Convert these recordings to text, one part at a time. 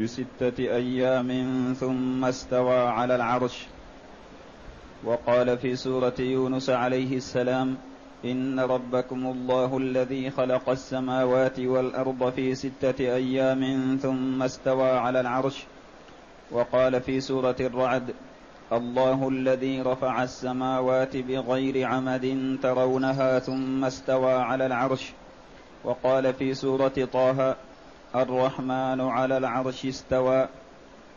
بستة أيام ثم استوى على العرش. وقال في سورة يونس عليه السلام إن ربكم الله الذي خلق السماوات والأرض في ستة أيام ثم استوى على العرش. وقال في سورة الرعد الله الذي رفع السماوات بغير عمد ترونها ثم استوى على العرش. وقال في سورة طه الرحمن على العرش استوى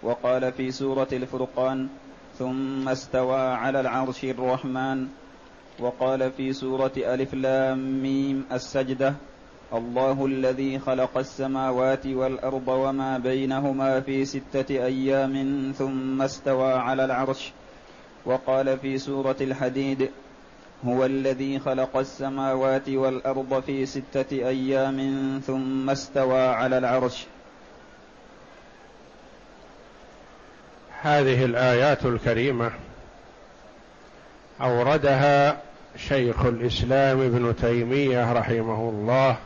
وقال في سورة الفرقان ثم استوى على العرش الرحمن وقال في سورة ألف لام ميم السجدة الله الذي خلق السماوات والأرض وما بينهما في ستة أيام ثم استوى على العرش. وقال في سورة الحديد هو الذي خلق السماوات والأرض في ستة أيام ثم استوى على العرش. هذه الآيات الكريمة أوردها شيخ الإسلام ابن تيمية رحمه الله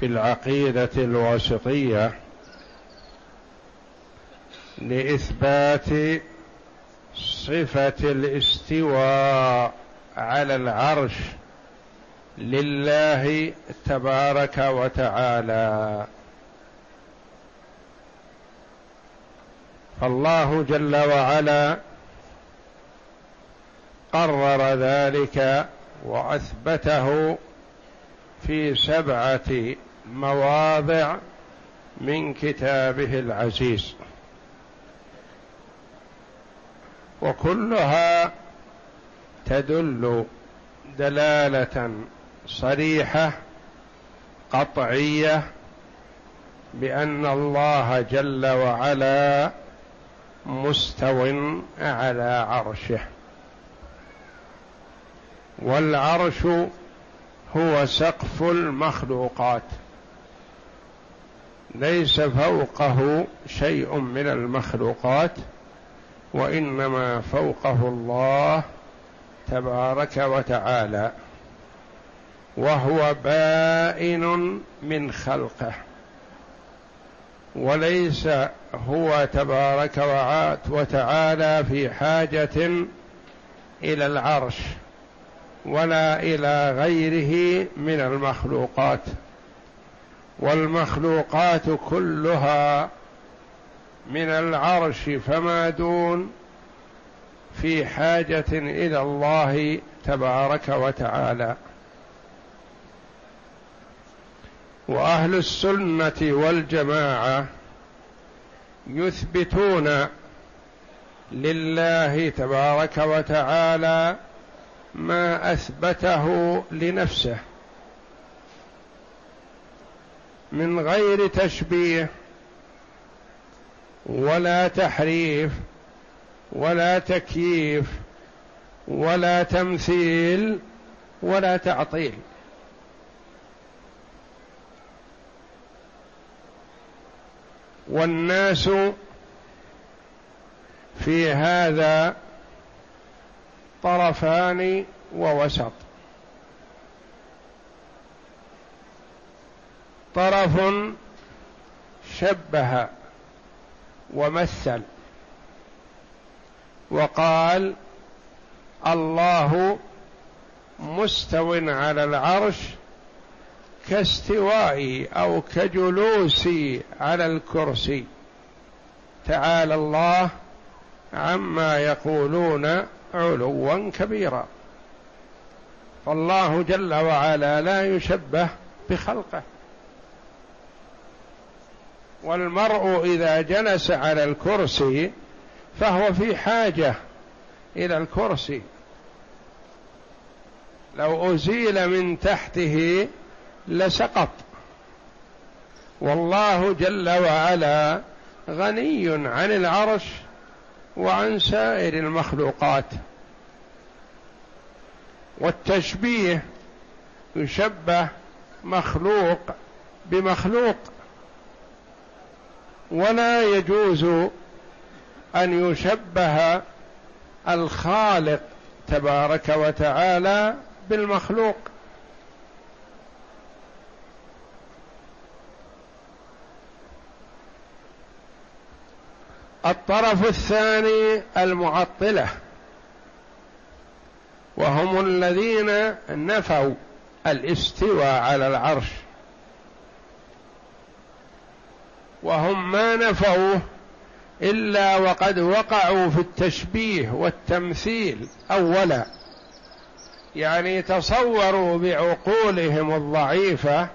في العقيدة الواسطية لإثبات صفة الاستواء على العرش لله تبارك وتعالى. فالله جل وعلا قرر ذلك وأثبته في سبعة مواضع من كتابه العزيز. وكلها تدل دلالة صريحة قطعية بأن الله جل وعلا مستو على عرشه. والعرش هو سقف المخلوقات. ليس فوقه شيء من المخلوقات. وإنما فوقه الله تبارك وتعالى وهو بائن من خلقه وليس هو تبارك وتعالى في حاجة إلى العرش ولا إلى غيره من المخلوقات والمخلوقات كلها من العرش فما دون في حاجة إلى الله تبارك وتعالى. وأهل السنة والجماعة يثبتون لله تبارك وتعالى ما أثبته لنفسه من غير تشبيه ولا تحريف ولا تكييف ولا تمثيل ولا تعطيل. والناس في هذا طرفان ووسط. طرف شبه ومثل. وقال الله مستو على العرش كاستوائي أو كجلوسي على الكرسي. تعالى الله عما يقولون علوا كبيرا. فالله جل وعلا لا يشبه بخلقه. والمرء إذا جلس على الكرسي فهو في حاجة إلى الكرسي. لو أزيل من تحته لسقط. والله جل وعلا غني عن العرش وعن سائر المخلوقات. والتشبيه يشبه مخلوق بمخلوق. ولا يجوز أن يشبه الخالق تبارك وتعالى بالمخلوق. الطرف الثاني المعطلة وهم الذين نفوا الاستواء على العرش. وهم ما نفوه إلا وقد وقعوا في التشبيه والتمثيل أولا. يعني تصوروا بعقولهم الضعيفة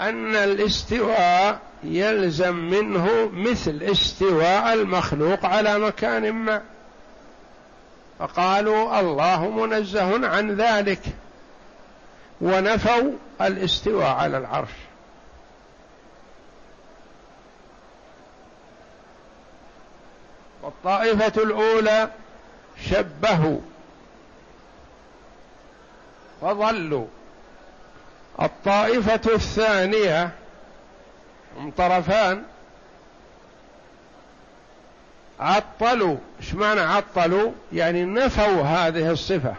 أن الاستواء يلزم منه مثل استواء المخلوق على مكان ما. فقالوا الله منزه عن ذلك ونفوا الاستواء على العرش. والطائفة الأولى شبهوا فضلوا الطائفة الثانية هم طرفان. عطلوا. إيش معنى عطلوا؟ يعني نفوا هذه الصفة.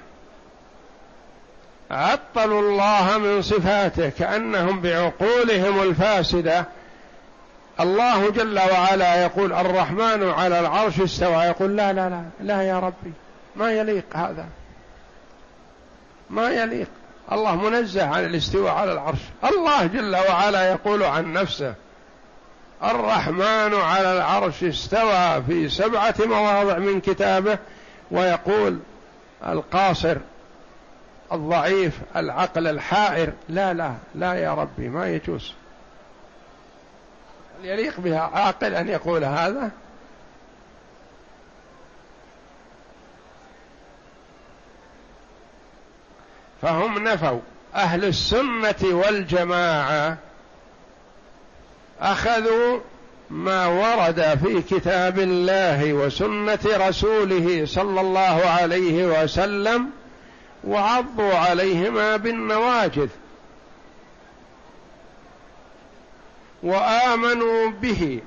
عطلوا الله من صفاته كأنهم بعقولهم الفاسدة الله جل وعلا يقول الرحمن على العرش استوى. يقول لا لا لا لا يا ربي ما يليق هذا ما يليق. الله منزه عن الاستواء على العرش. الله جل وعلا يقول عن نفسه الرحمن على العرش استوى في سبعة مواضع من كتابه ويقول القاصر الضعيف العقل الحائر. لا لا لا يا ربي ما يجوز. يليق بها عاقل أن يقول هذا. فهم نفوا أهل السنة والجماعة أخذوا ما ورد في كتاب الله وسنة رسوله صلى الله عليه وسلم وعضوا عليهما بالنواجذ. وآمنوا به.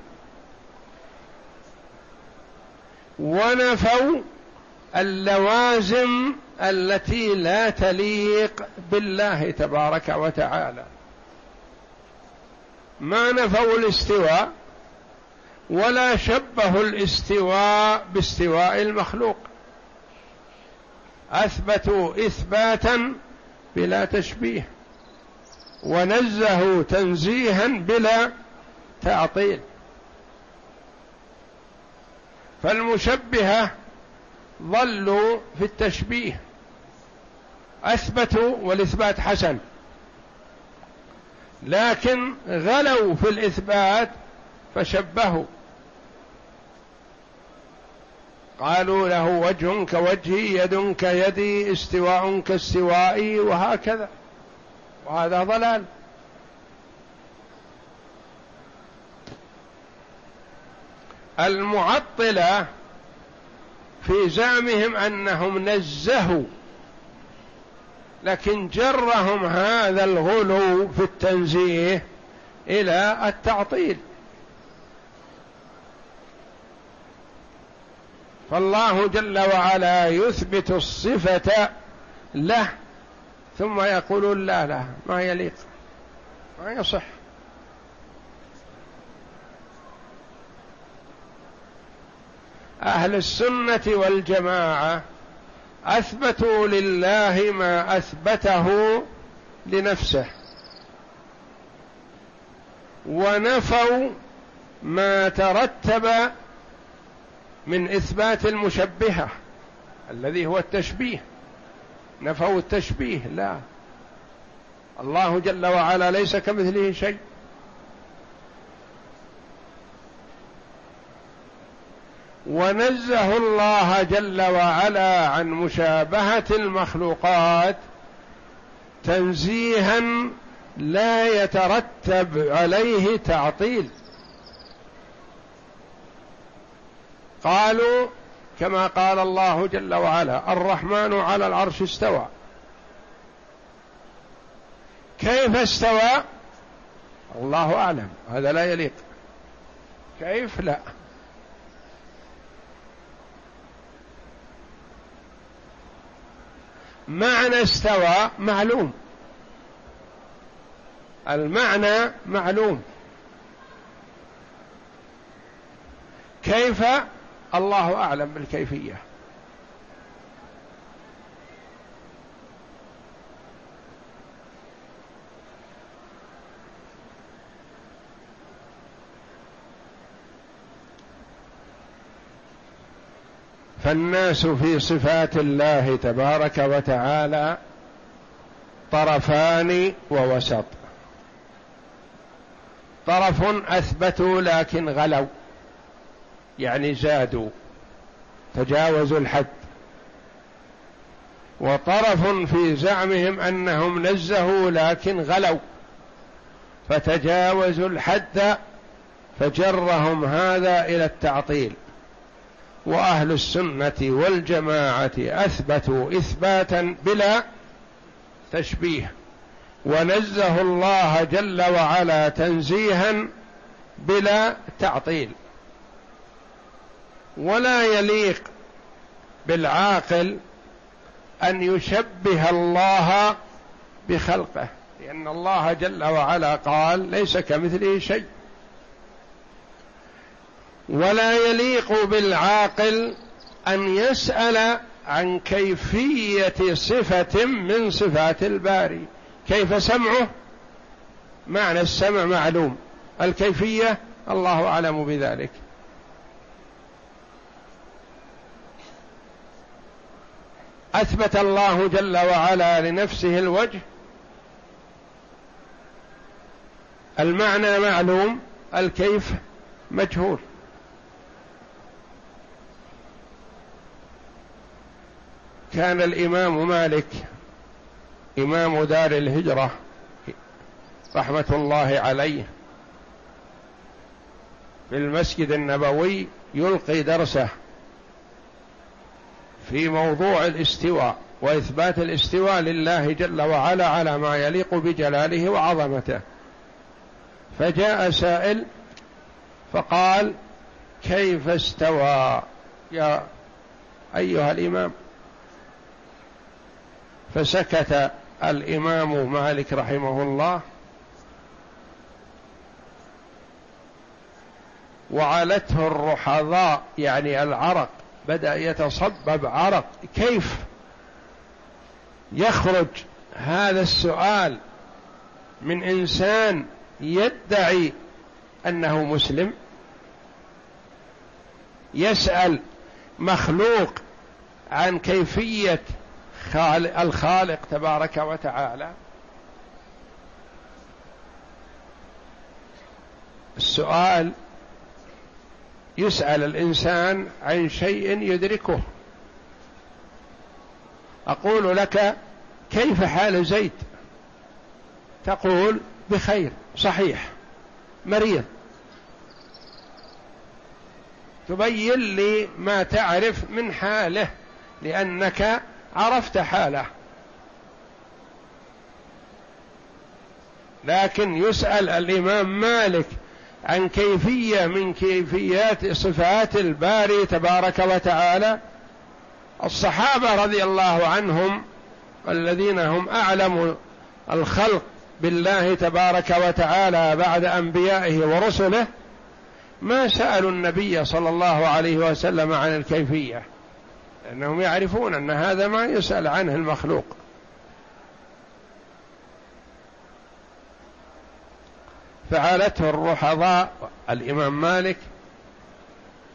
ونفوا اللوازم التي لا تليق بالله تبارك وتعالى. ما نفوا الاستواء ولا شبهوا الاستواء باستواء المخلوق. أثبتوا إثباتا بلا تشبيه. ونزهوا تنزيها بلا تعطيل. فالمشبهة ظلوا في التشبيه أثبتوا والإثبات حسن. لكن غلوا في الإثبات فشبهوا. قالوا له وجه كوجهي يد كيدي استواء كاستوائي وهكذا. وهذا ضلال. المعطلة في زعمهم أنهم نزهوا لكن جرهم هذا الغلو في التنزيه إلى التعطيل. فالله جل وعلا يثبت الصفة له ثم يقول لا لا ما يليق. ما يصح. أهل السنة والجماعة أثبتوا لله ما أثبته لنفسه. ونفوا ما ترتب من إثبات المشبهة الذي هو التشبيه. نفوا التشبيه لا. الله جل وعلا ليس كمثله شيء. ونزه الله جل وعلا عن مشابهة المخلوقات تنزيها لا يترتب عليه تعطيل. قالوا كما قال الله جل وعلا الرحمن على العرش استوى. كيف استوى؟ الله أعلم هذا لا يليق. كيف لا؟ معنى استوى معلوم. المعنى معلوم. كيف؟ الله أعلم بالكيفية. فالناس في صفات الله تبارك وتعالى طرفان ووسط. طرف أثبتوا لكن غلوا. يعني زادوا تجاوزوا الحد. وطرف في زعمهم أنهم نزهوا لكن غلوا فتجاوزوا الحد فجرهم هذا إلى التعطيل. وأهل السنة والجماعة أثبتوا إثباتا بلا تشبيه ونزه الله جل وعلا تنزيها بلا تعطيل. ولا يليق بالعاقل أن يشبه الله بخلقه لأن الله جل وعلا قال ليس كمثله شيء. ولا يليق بالعاقل أن يسأل عن كيفية صفة من صفات الباري. كيف سمعه؟ معنى السمع معلوم. الكيفية الله أعلم بذلك. أثبت الله جل وعلا لنفسه الوجه المعنى معلوم الكيف مجهول. كان الإمام مالك إمام دار الهجرة رحمة الله عليه في المسجد النبوي يلقي درسه. في موضوع الاستواء وإثبات الاستواء لله جل وعلا على ما يليق بجلاله وعظمته. فجاء سائل فقال كيف استوى يا أيها الإمام؟ فسكت الإمام مالك رحمه الله وعلته الرحضاء يعني العرق بدأ يتصبب عرق. كيف يخرج هذا السؤال من إنسان يدعي أنه مسلم؟ يسأل مخلوق عن كيفية خالق الخالق تبارك وتعالى؟ السؤال يسأل الإنسان عن شيء يدركه. أقول لك كيف حال زيد؟ تقول بخير صحيح مريض. تبين لي ما تعرف من حاله لأنك عرفت حاله. لكن يسأل الإمام مالك عن كيفية من كيفيات صفات الباري تبارك وتعالى. الصحابة رضي الله عنهم الذين هم أعلم الخلق بالله تبارك وتعالى بعد أنبيائه ورسله ما سألوا النبي صلى الله عليه وسلم عن الكيفية لأنهم يعرفون أن هذا ما يسأل عنه المخلوق. فعلته الرحضاء الإمام مالك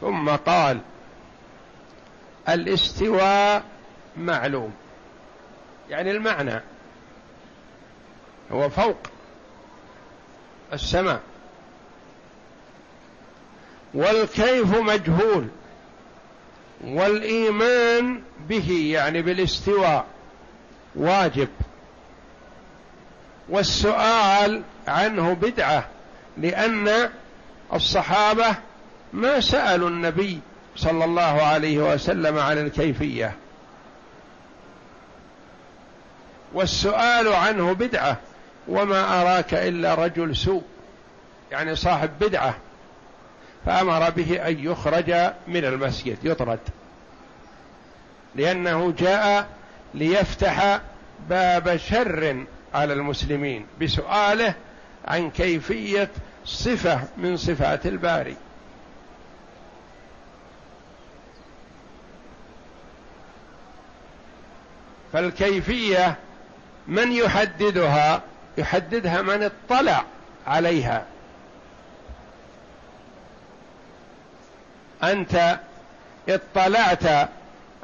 ثم قال الاستواء معلوم. يعني المعنى هو فوق السماء. والكيف مجهول والإيمان به يعني بالاستواء واجب. والسؤال عنه بدعة لأن الصحابة ما سألوا النبي صلى الله عليه وسلم عن الكيفية. والسؤال عنه بدعة وما أراك إلا رجل سوء يعني صاحب بدعة. فأمر به أن يخرج من المسجد يطرد. لأنه جاء ليفتح باب شر على المسلمين بسؤاله عن كيفية صفة من صفات الباري. فالكيفية من يحددها؟ يحددها من اطلع عليها. أنت اطلعت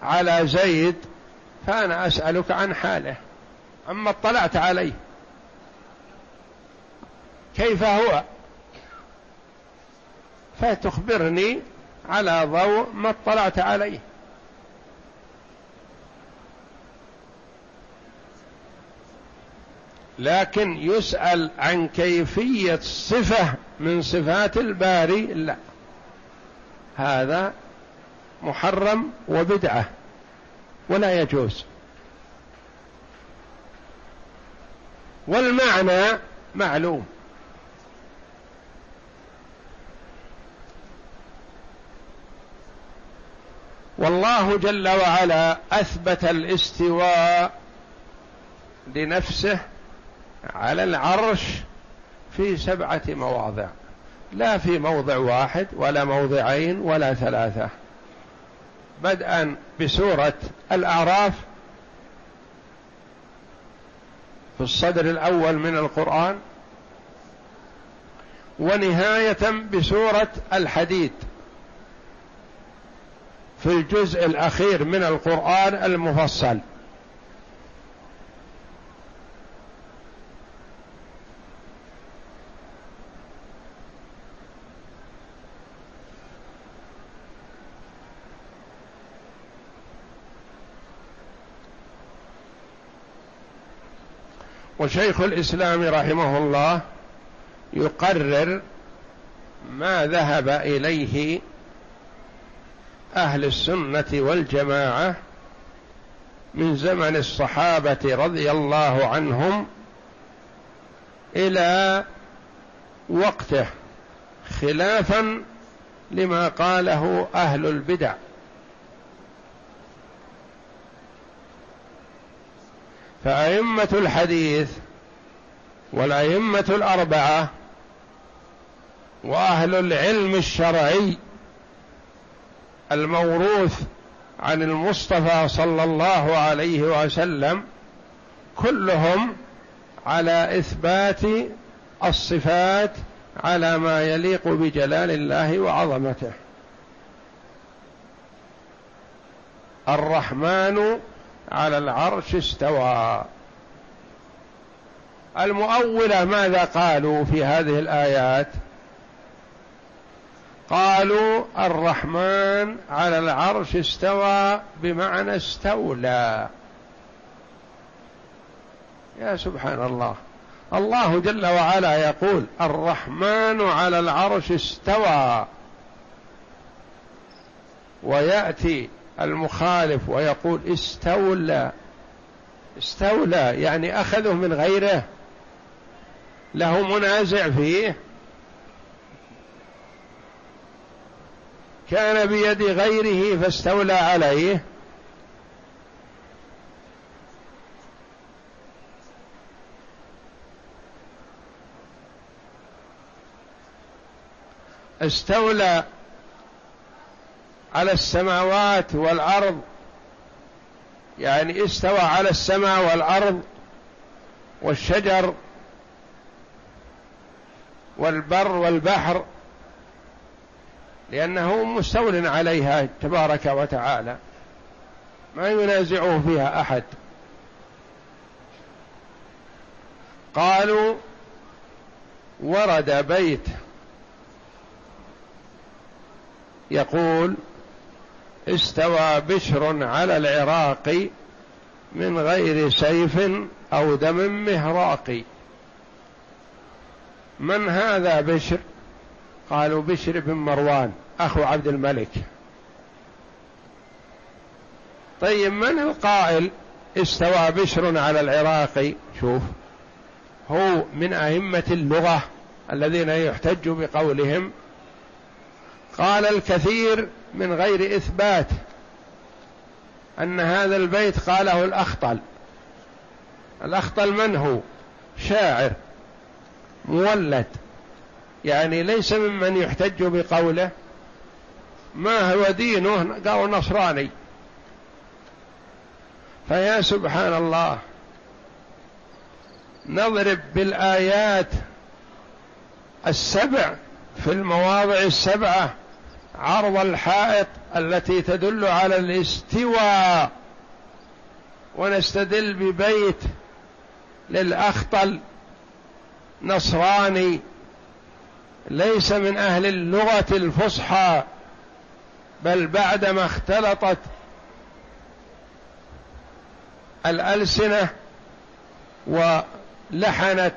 على زيد فأنا أسألك عن حاله. أما اطلعت عليه كيف هو؟ فتخبرني على ضوء ما اطلعت عليه. لكن يسأل عن كيفية صفة من صفات الباري؟ لا. هذا محرم وبدعة ولا يجوز. والمعنى معلوم. والله جل وعلا أثبت الاستواء لنفسه على العرش في سبعة مواضع. لا في موضع واحد ولا موضعين ولا ثلاثة. بدءا بسورة الأعراف في الصدر الأول من القرآن ونهاية بسورة الحديد. في الجزء الأخير من القرآن المفصل. وشيخ الإسلام رحمه الله يقرر ما ذهب إليه أهل السنة والجماعة من زمن الصحابة رضي الله عنهم إلى وقته خلافا لما قاله أهل البدع. فأئمة الحديث والأئمة الأربعة وأهل العلم الشرعي الموروث عن المصطفى صلى الله عليه وسلم كلهم على إثبات الصفات على ما يليق بجلال الله وعظمته. الرحمن على العرش استوى. المؤولة ماذا قالوا في هذه الآيات؟ قالوا الرحمن على العرش استوى بمعنى استولى. يا سبحان الله. الله جل وعلا يقول الرحمن على العرش استوى. ويأتي المخالف ويقول استولى. استولى يعني أخذه من غيره. له منازع فيه. كان بيد غيره فاستولى عليه. استولى على السماوات والأرض. يعني استوى على السماء والأرض والشجر والبر والبحر. لأنه مستول عليها تبارك وتعالى. ما ينازعه فيها أحد. قالوا ورد بيت. يقول استوى بشر على العراق من غير سيف أو دم مهراق. من هذا بشر؟ قالوا بشر بن مروان أخو عبد الملك. طيب من القائل استوى بشر على العراق؟ شوف هو من أئمة اللغة الذين يحتج بقولهم قال الكثير من غير إثبات أن هذا البيت قاله الأخطل. الأخطل من هو؟ شاعر مولد يعني ليس ممن يحتج بقوله ما هو دينه قالوا نصراني. فيا سبحان الله نضرب بالآيات السبع في المواضع السبعة عرض الحائط التي تدل على الاستواء ونستدل ببيت للأخطل نصراني. ليس من أهل اللغة الفصحى بل بعدما اختلطت الألسنة ولحنت.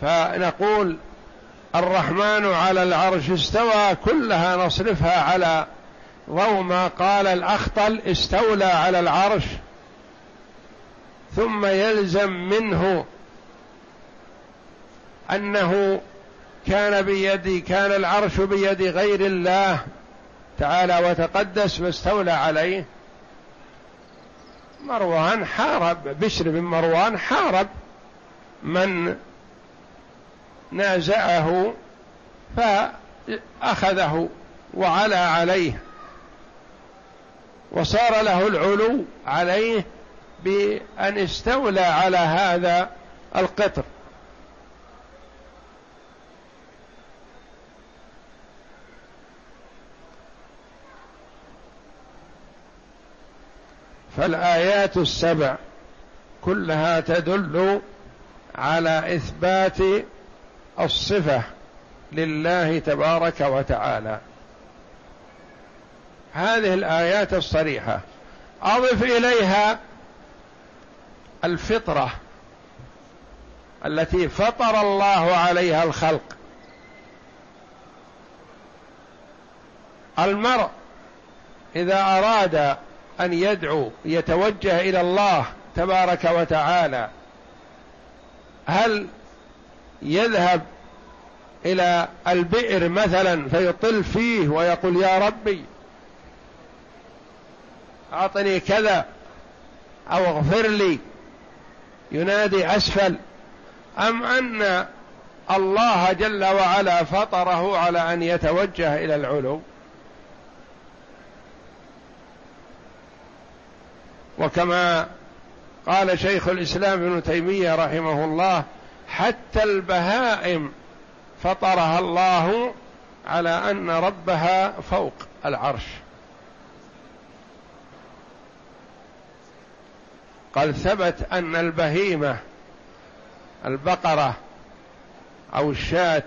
فنقول الرحمن على العرش استوى كلها نصرفها على ضوء ما قال الأخطل استولى على العرش ثم يلزم منه أنه كان بيد كان العرش بيد غير الله تعالى وتقدس فاستولى عليه. مروان حارب بشر بن مروان حارب من نازعه فأخذه وعلى عليه وصار له العلو عليه بأن استولى على هذا القطر. فالآيات السبع كلها تدل على إثبات الصفة لله تبارك وتعالى. هذه الآيات الصريحة. أضف إليها الفطرة التي فطر الله عليها الخلق. المرء إذا أراد أن يدعو يتوجه إلى الله تبارك وتعالى. هل يذهب إلى البئر مثلا فيطل فيه ويقول يا ربي أعطني كذا أو اغفر لي ينادي أسفل أم أن الله جل وعلا فطره على أن يتوجه إلى العلو؟ وكما قال شيخ الإسلام ابن تيمية رحمه الله حتى البهائم فطرها الله على أن ربها فوق العرش. قال ثبت أن البهيمة البقرة أو الشاة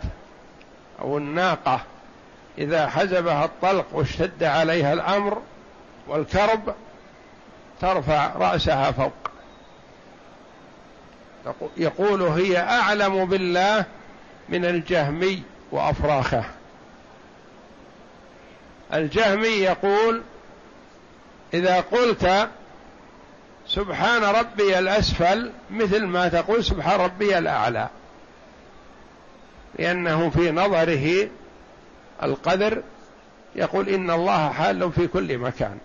أو الناقة إذا حزبها الطلق واشتد عليها الأمر والكرب ترفع رأسها فوق. يقول هي أعلم بالله من الجهمي وأفراخه. الجهمي يقول إذا قلت سبحان ربي الأسفل مثل ما تقول سبحان ربي الأعلى. لأنه في نظره القدر يقول إن الله حال في كل مكان.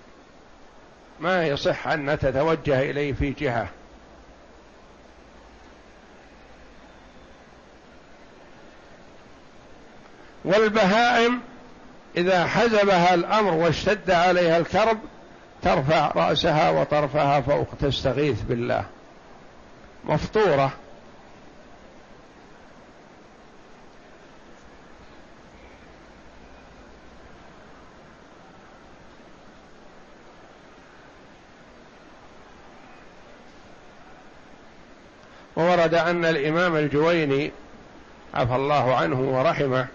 ما يصح أن تتوجه إليه في جهة. والبهائم إذا حزبها الأمر واشتد عليها الكرب ترفع رأسها وطرفها فوق تستغيث بالله. مفطورة. وورد أن الإمام الجويني عفى الله عنه ورحمه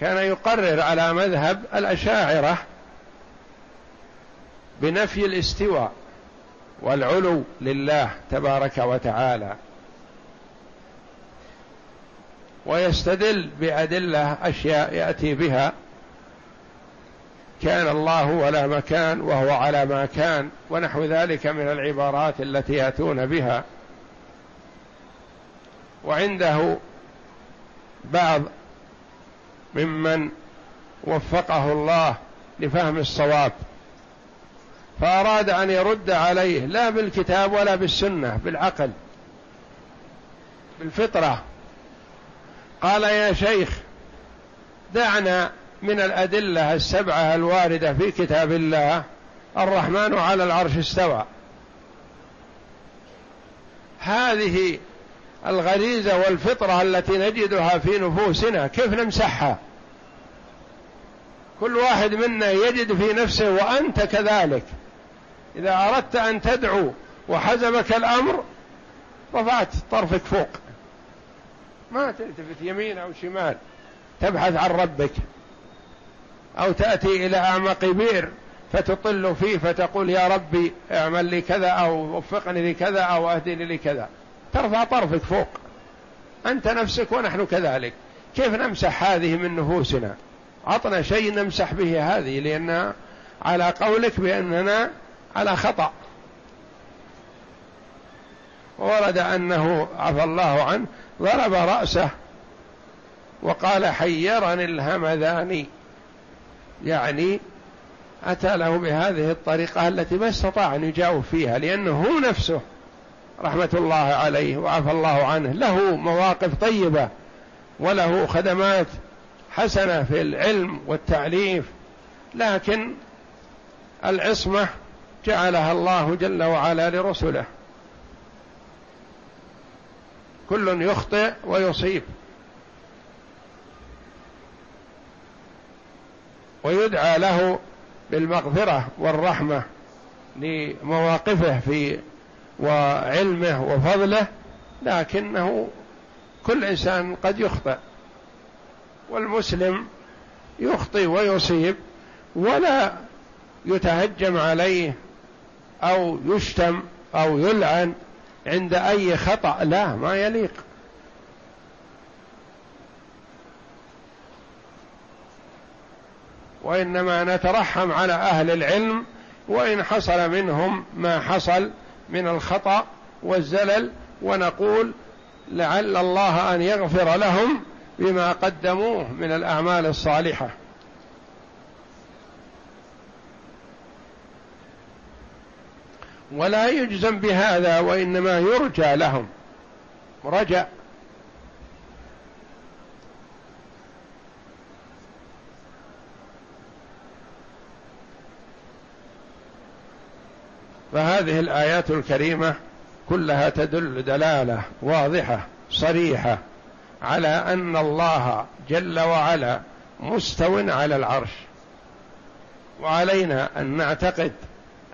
كان يقرر على مذهب الأشاعرة بنفي الاستواء والعلو لله تبارك وتعالى ويستدل بأدلة أشياء يأتي بها كان الله ولا مكان وهو على ما كان ونحو ذلك من العبارات التي يأتون بها. وعنده بعض ممن وفقه الله لفهم الصواب فأراد أن يرد عليه لا بالكتاب ولا بالسنة بالعقل بالفطرة. قال يا شيخ دعنا من الأدلة السبعة الواردة في كتاب الله الرحمن على العرش استوى. هذه الغريزة والفطرة التي نجدها في نفوسنا كيف نمسحها؟ كل واحد منا يجد في نفسه وأنت كذلك. إذا أردت أن تدعو وحزمك الأمر رفعت طرفك فوق. ما تلتفت يمين أو شمال تبحث عن ربك. أو تأتي إلى أعمق بئر فتطل فيه فتقول يا ربي اعمل لي كذا أو وفقني لكذا أو أهدني لكذا. ترفع طرفك فوق. أنت نفسك ونحن كذلك. كيف نمسح هذه من نفوسنا؟ عطنا شيء نمسح به هذه لأن على قولك بأننا على خطأ. ورد أنه عفى الله عنه ضرب رأسه وقال حيرني الهمذان. يعني أتى له بهذه الطريقة التي ما استطاع أن يجاوب فيها لأنه هو نفسه رحمة الله عليه وعفى الله عنه. له مواقف طيبة وله خدمات حسنة في العلم والتعليف لكن العصمة جعلها الله جل وعلا لرسله. كل يخطئ ويصيب. ويدعى له بالمغفرة والرحمة لمواقفه في وعلمه وفضله لكنه كل إنسان قد يخطئ. والمسلم يخطئ ويصيب ولا يتهجم عليه أو يشتم أو يلعن عند أي خطأ لا ما يليق. وإنما نترحم على أهل العلم وإن حصل منهم ما حصل من الخطأ والزلل ونقول لعل الله أن يغفر لهم بما قدموه من الأعمال الصالحة. ولا يجزم بهذا وإنما يرجى لهم. رجاء فهذه الآيات الكريمة كلها تدل دلالة واضحة صريحة على أن الله جل وعلا مستو على العرش. وعلينا أن نعتقد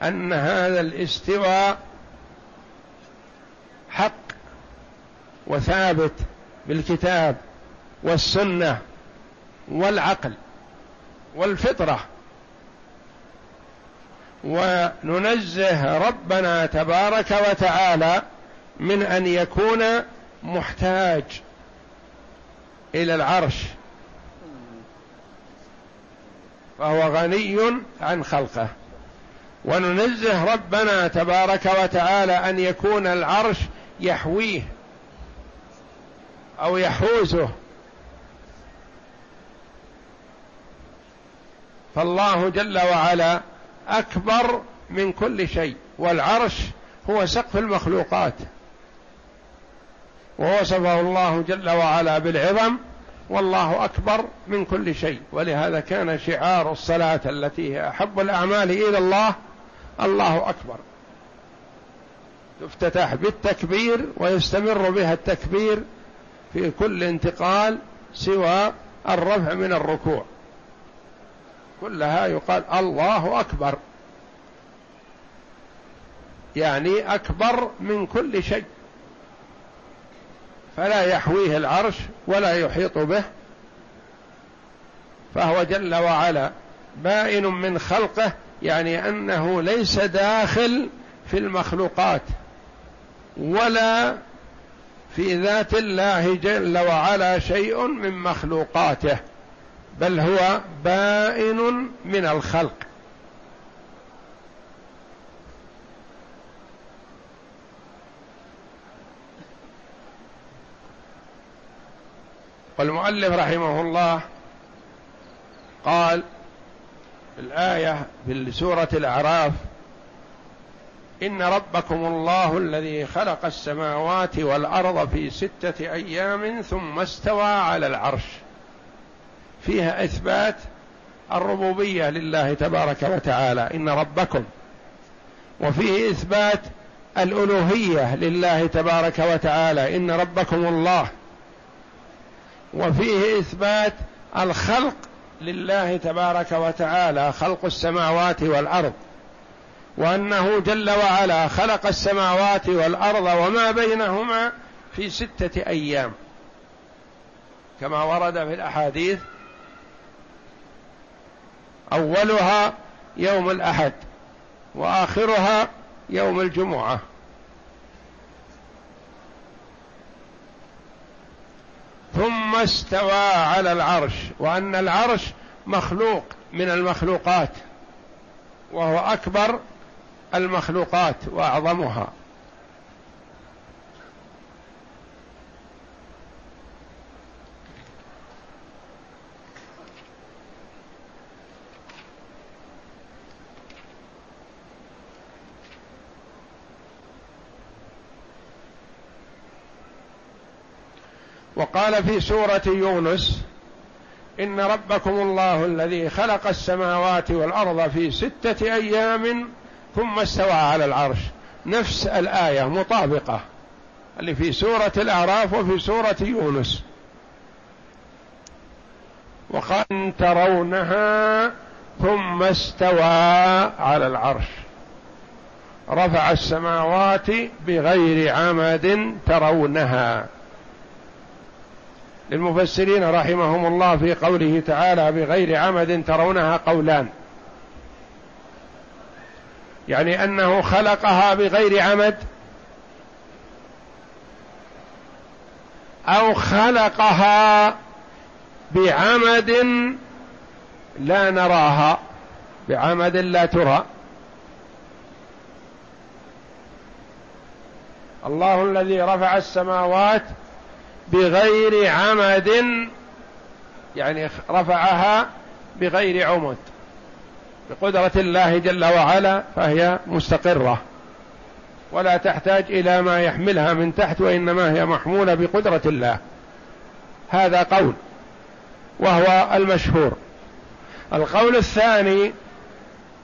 أن هذا الاستواء حق وثابت بالكتاب والسنة والعقل والفطرة وننزه ربنا تبارك وتعالى من أن يكون محتاج إلى العرش. فهو غني عن خلقه. وننزه ربنا تبارك وتعالى أن يكون العرش يحويه أو يحوزه. فالله جل وعلا أكبر من كل شيء والعرش هو سقف المخلوقات. ووصفه الله جل وعلا بالعظم والله أكبر من كل شيء. ولهذا كان شعار الصلاة التي هي أحب الأعمال إلى الله الله أكبر. تفتتح بالتكبير ويستمر بها التكبير في كل انتقال سوى الرفع من الركوع. كلها يقال الله أكبر. يعني أكبر من كل شيء. فلا يحويه العرش ولا يحيط به. فهو جل وعلا بائن من خلقه يعني أنه ليس داخل في المخلوقات ولا في ذات الله جل وعلا شيء من مخلوقاته. بل هو بائن من الخلق. والمؤلف رحمه الله قال في الآية في سورة الأعراف إن ربكم الله الذي خلق السماوات والأرض في ستة أيام ثم استوى على العرش. فيها إثبات الربوبية لله تبارك وتعالى إن ربكم. وفيه إثبات الألوهية لله تبارك وتعالى إن ربكم الله. وفيه إثبات الخلق لله تبارك وتعالى خلق السماوات والأرض. وأنه جل وعلا خلق السماوات والأرض وما بينهما في ستة أيام. كما ورد في الأحاديث أولها يوم الأحد وآخرها يوم الجمعة. ثم استوى على العرش وأن العرش مخلوق من المخلوقات وهو أكبر المخلوقات وأعظمها. وقال في سورة يونس إن ربكم الله الذي خلق السماوات والأرض في ستة أيام ثم استوى على العرش. نفس الآية مطابقة اللي في سورة الأعراف وفي سورة يونس. وقال ترونها ثم استوى على العرش. رفع السماوات بغير عمد ترونها. للمفسرين رحمهم الله في قوله تعالى بغير عمد ترونها قولان. يعني أنه خلقها بغير عمد أو خلقها بعمد لا نراها بعمد لا ترى. الله الذي رفع السماوات بغير عمد يعني رفعها بغير عمد بقدرة الله جل وعلا فهي مستقرة. ولا تحتاج إلى ما يحملها من تحت وإنما هي محمولة بقدرة الله. هذا قول وهو المشهور. القول الثاني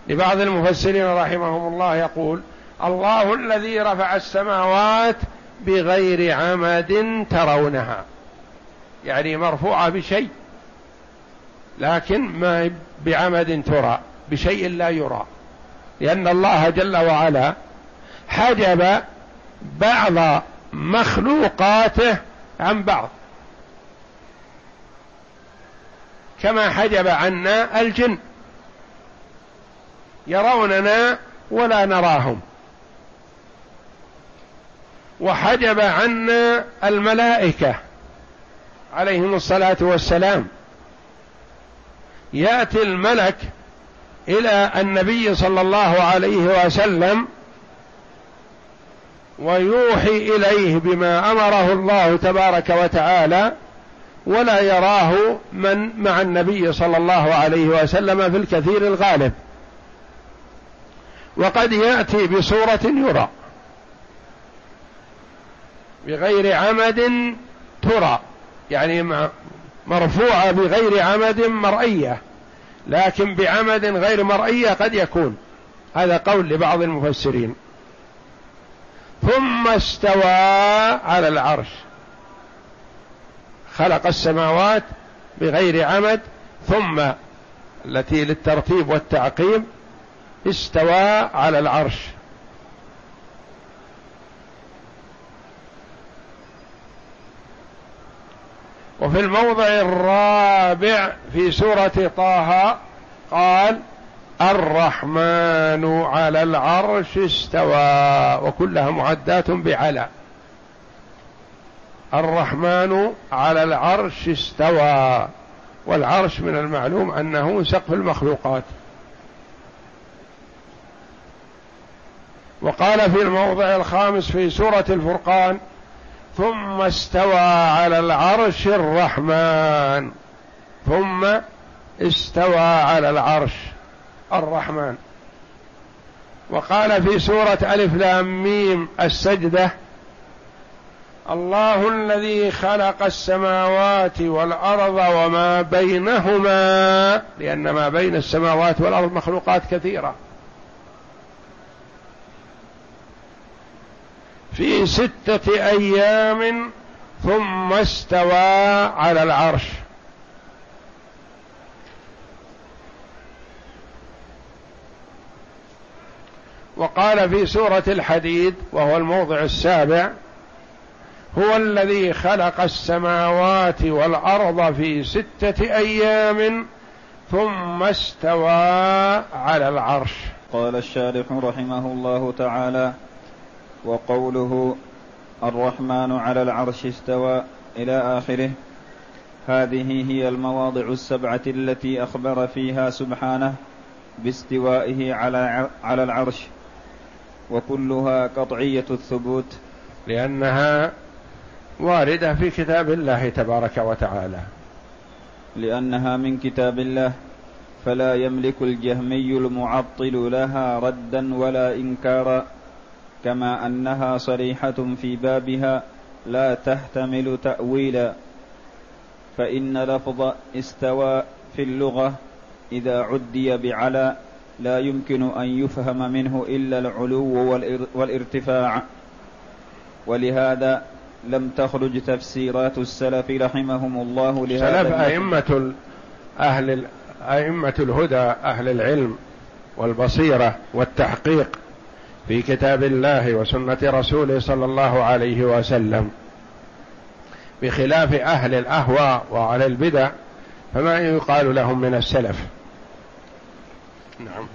لبعض المفسرين رحمهم الله يقول الله الذي رفع السماوات بغير عمد ترونها. يعني مرفوعة بشيء لكن ما بعمد ترى بشيء لا يرى. لأن الله جل وعلا حجب بعض مخلوقاته عن بعض. كما حجب عنا الجن. يروننا ولا نراهم. وحجب عنا الملائكة عليهم الصلاة والسلام. يأتي الملك إلى النبي صلى الله عليه وسلم ويوحي إليه بما أمره الله تبارك وتعالى ولا يراه من مع النبي صلى الله عليه وسلم في الكثير الغالب. وقد يأتي بصورة يرى. بغير عمد ترى. يعني مرفوعة بغير عمد مرئية. لكن بعمد غير مرئية قد يكون. هذا قول لبعض المفسرين. ثم استوى على العرش. خلق السماوات بغير عمد ثم التي للترتيب والتعقيب استوى على العرش. وفي الموضع الرابع في سورة طه قال الرحمن على العرش استوى وكلها معدات بعلى الرحمن على العرش استوى والعرش من المعلوم أنه سقف المخلوقات. وقال في الموضع الخامس في سورة الفرقان ثم استوى على العرش الرحمن. ثم استوى على العرش الرحمن. وقال في سورة ألف لام ميم السجدة الله الذي خلق السماوات والأرض وما بينهما لأن ما بين السماوات والأرض مخلوقات كثيرة. في ستة أيام ثم استوى على العرش. وقال في سورة الحديد وهو الموضع السابع هو الذي خلق السماوات والأرض في ستة أيام ثم استوى على العرش. قال الشارح رحمه الله تعالى وقوله الرحمن على العرش استوى إلى آخره. هذه هي المواضع السبعة التي أخبر فيها سبحانه باستوائه على على العرش وكلها قطعية الثبوت. لأنها واردة في كتاب الله تبارك وتعالى. لأنها من كتاب الله فلا يملك الجهمي المعطل لها ردا ولا إنكارا. كما أنها صريحة في بابها لا تحتمل تاويلا فإن لفظ استوى في اللغة إذا عدي بعلى لا يمكن أن يفهم منه إلا العلو والارتفاع. ولهذا لم تخرج تفسيرات السلف رحمهم الله لهذا سلف أئمة أهل أئمة الهدى أهل العلم والبصيرة والتحقيق. في كتاب الله وسنة رسوله صلى الله عليه وسلم. بخلاف أهل الأهواء وأهل البدع فما يقال لهم من السلف. نعم.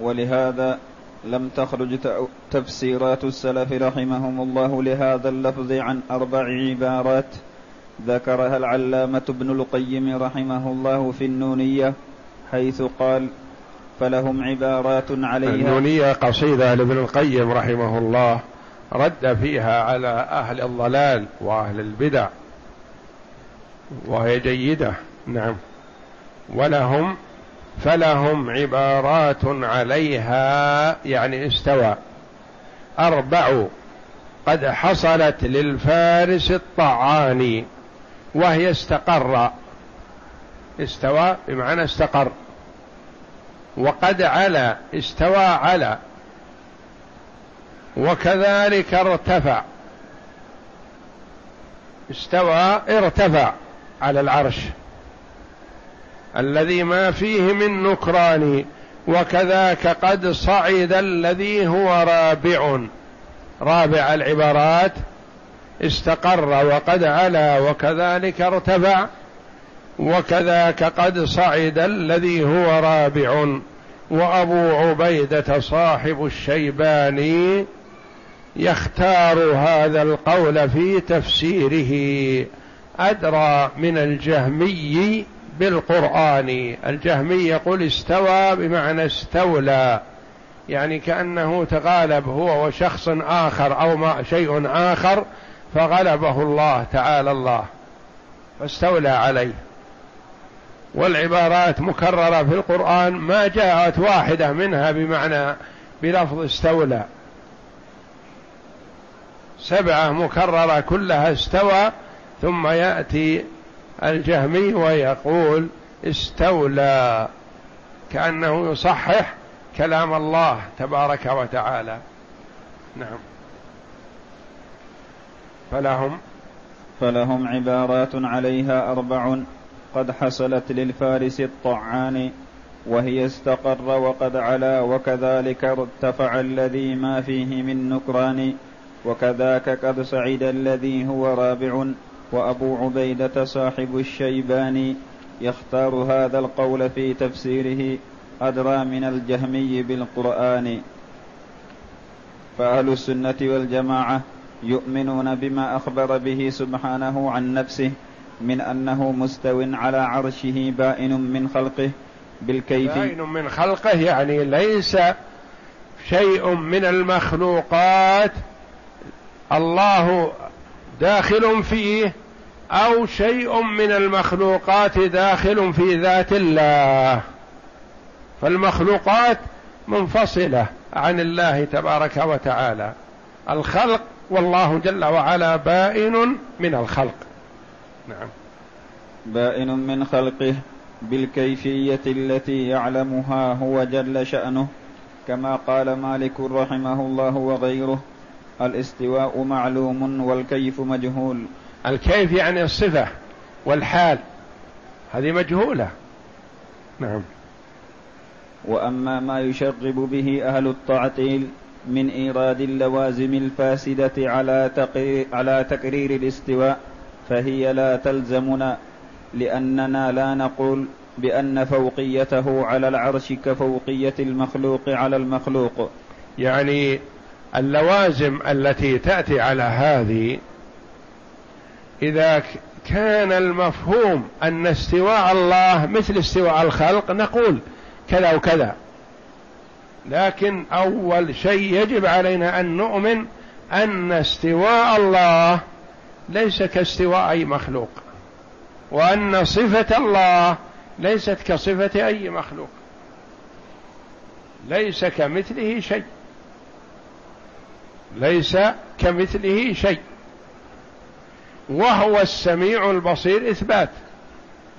ولهذا لم تخرج تفسيرات السلف رحمهم الله لهذا اللفظ عن أربع عبارات. ذكرها العلامة ابن القيم رحمه الله في النونية حيث قال فلهم عبارات عليها. النونية قصيدة لابن القيم رحمه الله رد فيها على أهل الضلال وأهل البدع. وهي جيدة نعم. ولهم فلهم عبارات عليها يعني استوى. أربع قد حصلت للفارس الطعاني وهي استقر. استوى بمعنى استقر. وقد علا استوى على وكذلك ارتفع. استوى ارتفع على العرش. الذي ما فيه من نكران وكذاك قد صعد الذي هو رابع. رابع العبارات. استقر وقد علا وكذلك ارتفع. وكذاك قد صعد الذي هو رابع وأبو عبيدة صاحب الشيباني يختار هذا القول في تفسيره أدرى من الجهمي بالقرآن. الجهمي يقول استوى بمعنى استولى يعني كأنه تغالب هو وشخص آخر أو ما شيء آخر فغلبه الله تعالى الله فاستولى عليه. والعبارات مكررة في القرآن ما جاءت واحدة منها بمعنى بلفظ استولى. سبعة مكررة كلها استوى ثم يأتي الجهمي ويقول استولى كأنه يصحح كلام الله تبارك وتعالى. نعم. فلهم؟ فلهم عبارات عليها أربع قد حصلت للفارس الطعان وهي استقر وقد علا وكذلك ارتفع الذي ما فيه من نكران وكذاك قد صعد الذي هو رابع وأبو عبيدة صاحب الشيباني يختار هذا القول في تفسيره أدرى من الجهمي بالقرآن. فأهل السنة والجماعة يؤمنون بما أخبر به سبحانه عن نفسه من أنه مستو على عرشه بائن من خلقه بالكيف. بائن من خلقه يعني ليس شيء من المخلوقات الله داخل فيه أو شيء من المخلوقات داخل في ذات الله. فالمخلوقات منفصلة عن الله تبارك وتعالى. الخلق والله جل وعلا بائن من الخلق. نعم. بائن من خلقه بالكيفية التي يعلمها هو جل شأنه كما قال مالك رحمه الله وغيره الإستواء معلوم والكيف مجهول. الكيف يعني الصفة والحال هذه مجهولة. نعم. وأما ما يشغب به أهل التعطيل من إيراد اللوازم الفاسدة على تقرير, على تكرير الإستواء فهي لا تلزمنا لأننا لا نقول بأن فوقيته على العرش كفوقية المخلوق على المخلوق. يعني اللوازم التي تأتي على هذه إذا كان المفهوم أن استواء الله مثل استواء الخلق نقول كذا وكذا. لكن أول شيء يجب علينا أن نؤمن أن استواء الله ليس كاستواء أي مخلوق. وأن صفة الله ليست كصفة أي مخلوق. ليس كمثله شيء. ليس كمثله شيء. وهو السميع البصير إثبات.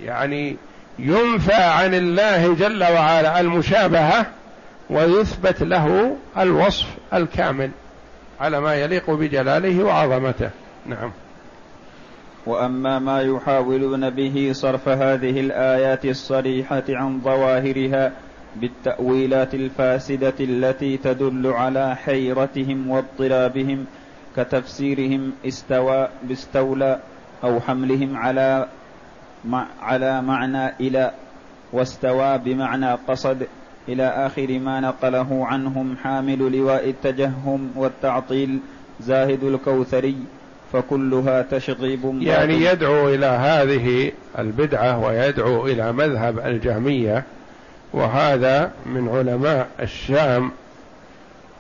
يعني ينفى عن الله جل وعلا المشابهة ويثبت له الوصف الكامل على ما يليق بجلاله وعظمته. نعم. وأما ما يحاولون به صرف هذه الآيات الصريحة عن ظواهرها بالتأويلات الفاسدة التي تدل على حيرتهم واضطرابهم كتفسيرهم استوى باستولى أو حملهم على مع على معنى إلى واستوى بمعنى قصد إلى آخر ما نقله عنهم حامل لواء التجهم والتعطيل زاهد الكوثري فكلها تشغيب يعني يدعو إلى هذه البدعة ويدعو إلى مذهب الجهمية وهذا من علماء الشام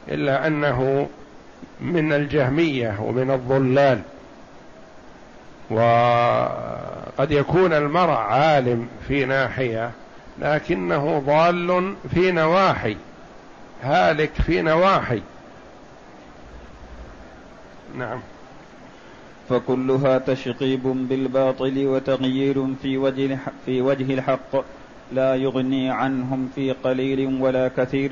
إلا أنه من الجهمية ومن الضلال. وقد يكون المرء عالم في ناحية لكنه ضال في نواحي هالك في نواحي. نعم. فكلها تشقيب بالباطل وتغيير في وجه في وجه الحق. لا يغني عنهم في قليل ولا كثير.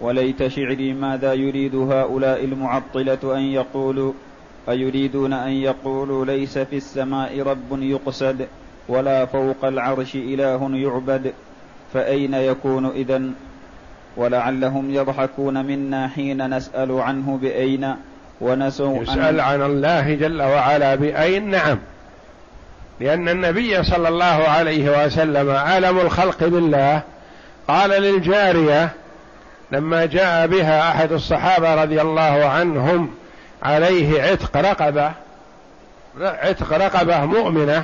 وليت شعري ماذا يريد هؤلاء المعطلة أن يقولوا؟ أيريدون أن يقولوا ليس في السماء رب يقصد ولا فوق العرش إله يعبد؟ فأين يكون إذا ولعلهم يضحكون منا حين نسأل عنه بأين؟ ونسوا يسأل عن الله جل وعلا بأين؟ نعم. لأن النبي صلى الله عليه وسلم عالم الخلق بالله؟ قال للجارية لما جاء بها أحد الصحابة رضي الله عنهم عليه عتق رقبة عتق رقبة مؤمنة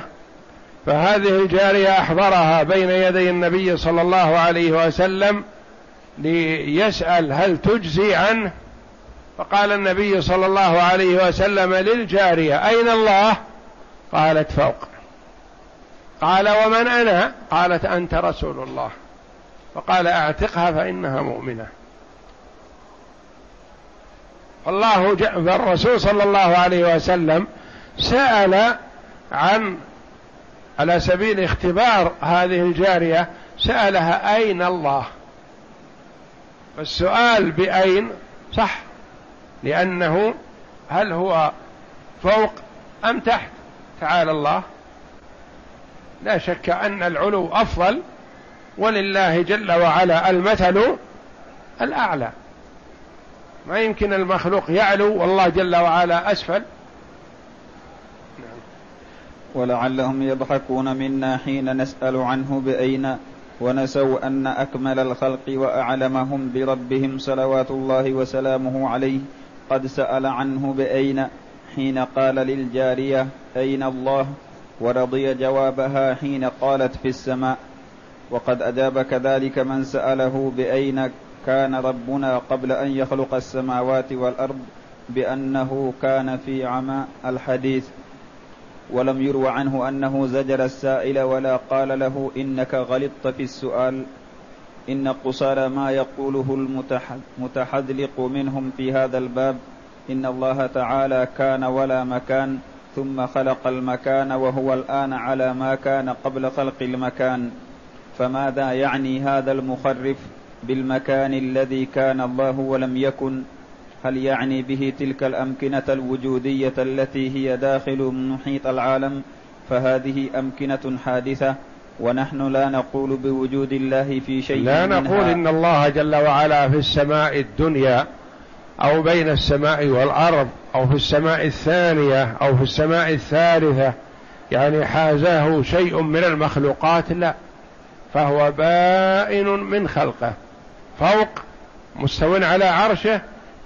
فهذه الجارية أحضرها بين يدي النبي صلى الله عليه وسلم ليسأل هل تجزي عنه؟ فقال النبي صلى الله عليه وسلم للجارية أين الله؟ قالت فوق. قال ومن أنا؟ قالت أنت رسول الله. فقال أعتقها فإنها مؤمنة. الله فالرسول صلى الله عليه وسلم سأل عن على سبيل اختبار هذه الجارية سألها أين الله؟ فالسؤال بأين؟ صح لأنه هل هو فوق أم تحت؟ تعالى الله. لا شك أن العلو أفضل ولله جل وعلا المثل الأعلى. ما يمكن المخلوق يعلو والله جل وعلا أسفل. ولعلهم يضحكون منا حين نسأل عنه بأين ونسوا أن أكمل الخلق وأعلمهم بربهم صلوات الله وسلامه عليه. قد سأل عنه بأين؟ حين قال للجارية أين الله؟ ورضي جوابها حين قالت في السماء. وقد أجاب كذلك من سأله بأين كان ربنا قبل أن يخلق السماوات والأرض بأنه كان في عمى الحديث. ولم يروى عنه أنه زجر السائل ولا قال له إنك غلطت في السؤال. إن قصار ما يقوله المتحذلق منهم في هذا الباب. إن الله تعالى كان ولا مكان ثم خلق المكان وهو الآن على ما كان قبل خلق المكان. فماذا يعني هذا المخرف بالمكان الذي كان الله ولم يكن؟ هل يعني به تلك الأمكنة الوجودية التي هي داخل محيط العالم؟ فهذه أمكنة حادثة. ونحن لا نقول بوجود الله في شيء لا منها. نقول إن الله جل وعلا في السماء الدنيا أو بين السماء والأرض أو في السماء الثانية أو في السماء الثالثة. يعني حازاه شيء من المخلوقات لا فهو بائن من خلقه. فوق مستو على عرشه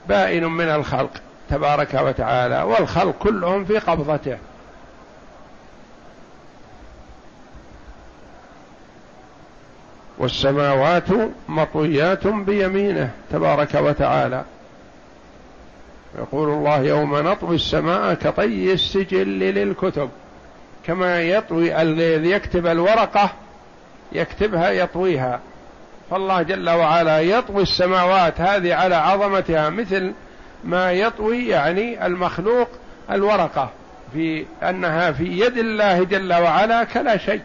بائن من الخلق تبارك وتعالى والخلق كلهم في قبضته. والسماوات مطويات بيمينه تبارك وتعالى. يقول الله يوم نطوي السماء كطي السجل للكتب كما يطوي الذي يكتب الورقة يكتبها يطويها. فالله جل وعلا يطوي السماوات هذه على عظمتها مثل ما يطوي يعني المخلوق الورقة في أنها في يد الله جل وعلا كلا شيء.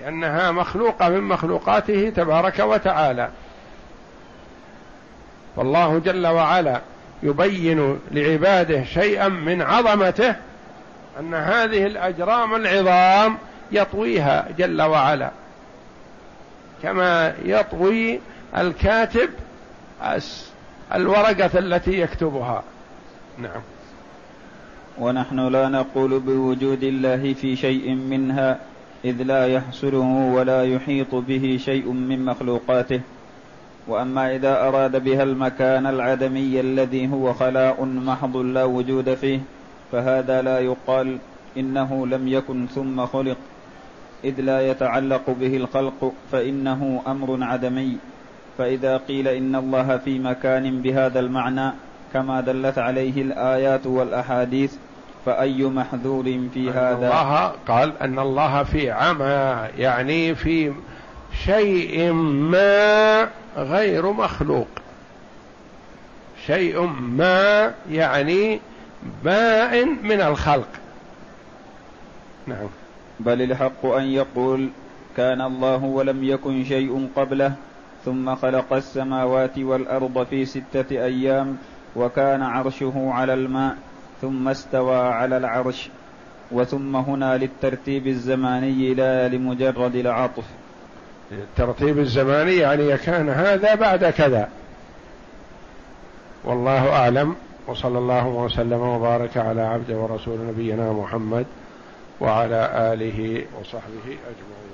لأنها مخلوقة من مخلوقاته تبارك وتعالى. فالله جل وعلا يبين لعباده شيئا من عظمته أن هذه الأجرام العظام يطويها جل وعلا. كما يطوي الكاتب الورقة التي يكتبها. نعم. ونحن لا نقول بوجود الله في شيء منها. إذ لا يحصره ولا يحيط به شيء من مخلوقاته. وأما إذا أراد بها المكان العدمي الذي هو خلاء محض لا وجود فيه فهذا لا يقال إنه لم يكن ثم خلق. إذ لا يتعلق به الخلق فإنه أمر عدمي. فإذا قيل إن الله في مكان بهذا المعنى كما دلت عليه الآيات والأحاديث فأي محذور في هذا؟ الله قال أن الله في عمى يعني في شيء ما غير مخلوق. شيء ما يعني بائن من الخلق. نعم. بل الحق أن يقول كان الله ولم يكن شيء قبله ثم خلق السماوات والأرض في ستة أيام وكان عرشه على الماء. ثم استوى على العرش وثم هنا للترتيب الزماني لا لمجرد العطف. الترتيب الزماني يعني كان هذا بعد كذا. والله أعلم وصلى الله وسلم وبارك على عبده ورسول نبينا محمد وعلى آله وصحبه أجمعين.